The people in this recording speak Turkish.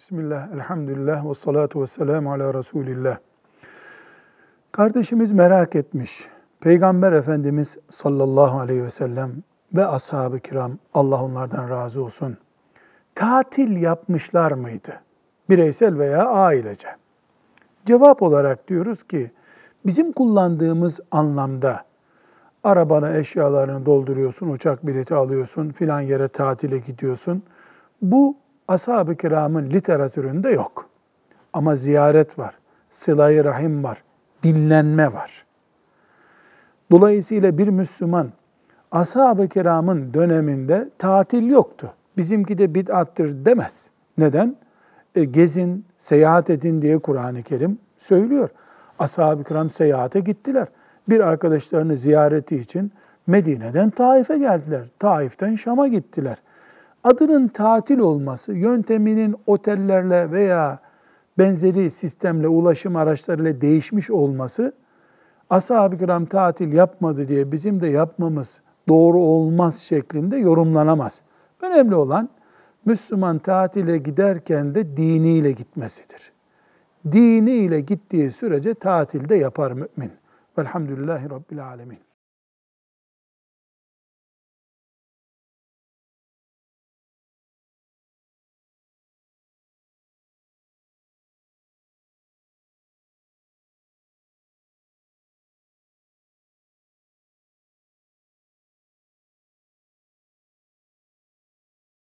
Bismillah, elhamdülillah ve salatu ve selamu ala Resulillah. Kardeşimiz merak etmiş. Peygamber Efendimiz sallallahu aleyhi ve sellem ve ashab-ı kiram Allah onlardan razı olsun. Tatil yapmışlar mıydı? Bireysel veya ailece. Cevap olarak diyoruz ki bizim kullandığımız anlamda arabana eşyalarını dolduruyorsun, uçak bileti alıyorsun, filan yere tatile gidiyorsun. Bu ashab-ı kiramın literatüründe yok. Ama ziyaret var, sıla rahim var, dinlenme var. Dolayısıyla bir Müslüman ashab-ı kiramın döneminde tatil yoktu. Bizimki de bid'attır demez. Neden? E, gezin, seyahat edin diye Kur'an-ı Kerim söylüyor. Ashab-ı kiram seyahate gittiler. Bir arkadaşlarını ziyareti için Medine'den Taif'e geldiler. Taif'ten Şam'a gittiler. Adının tatil olması, yönteminin otellerle veya benzeri sistemle, ulaşım araçlarıyla değişmiş olması, ashab-ı kiram tatil yapmadı diye bizim de yapmamız doğru olmaz şeklinde yorumlanamaz. Önemli olan Müslüman tatile giderken de diniyle gitmesidir. Diniyle gittiği sürece tatilde yapar mümin. Velhamdülillahi Rabbil Alemin.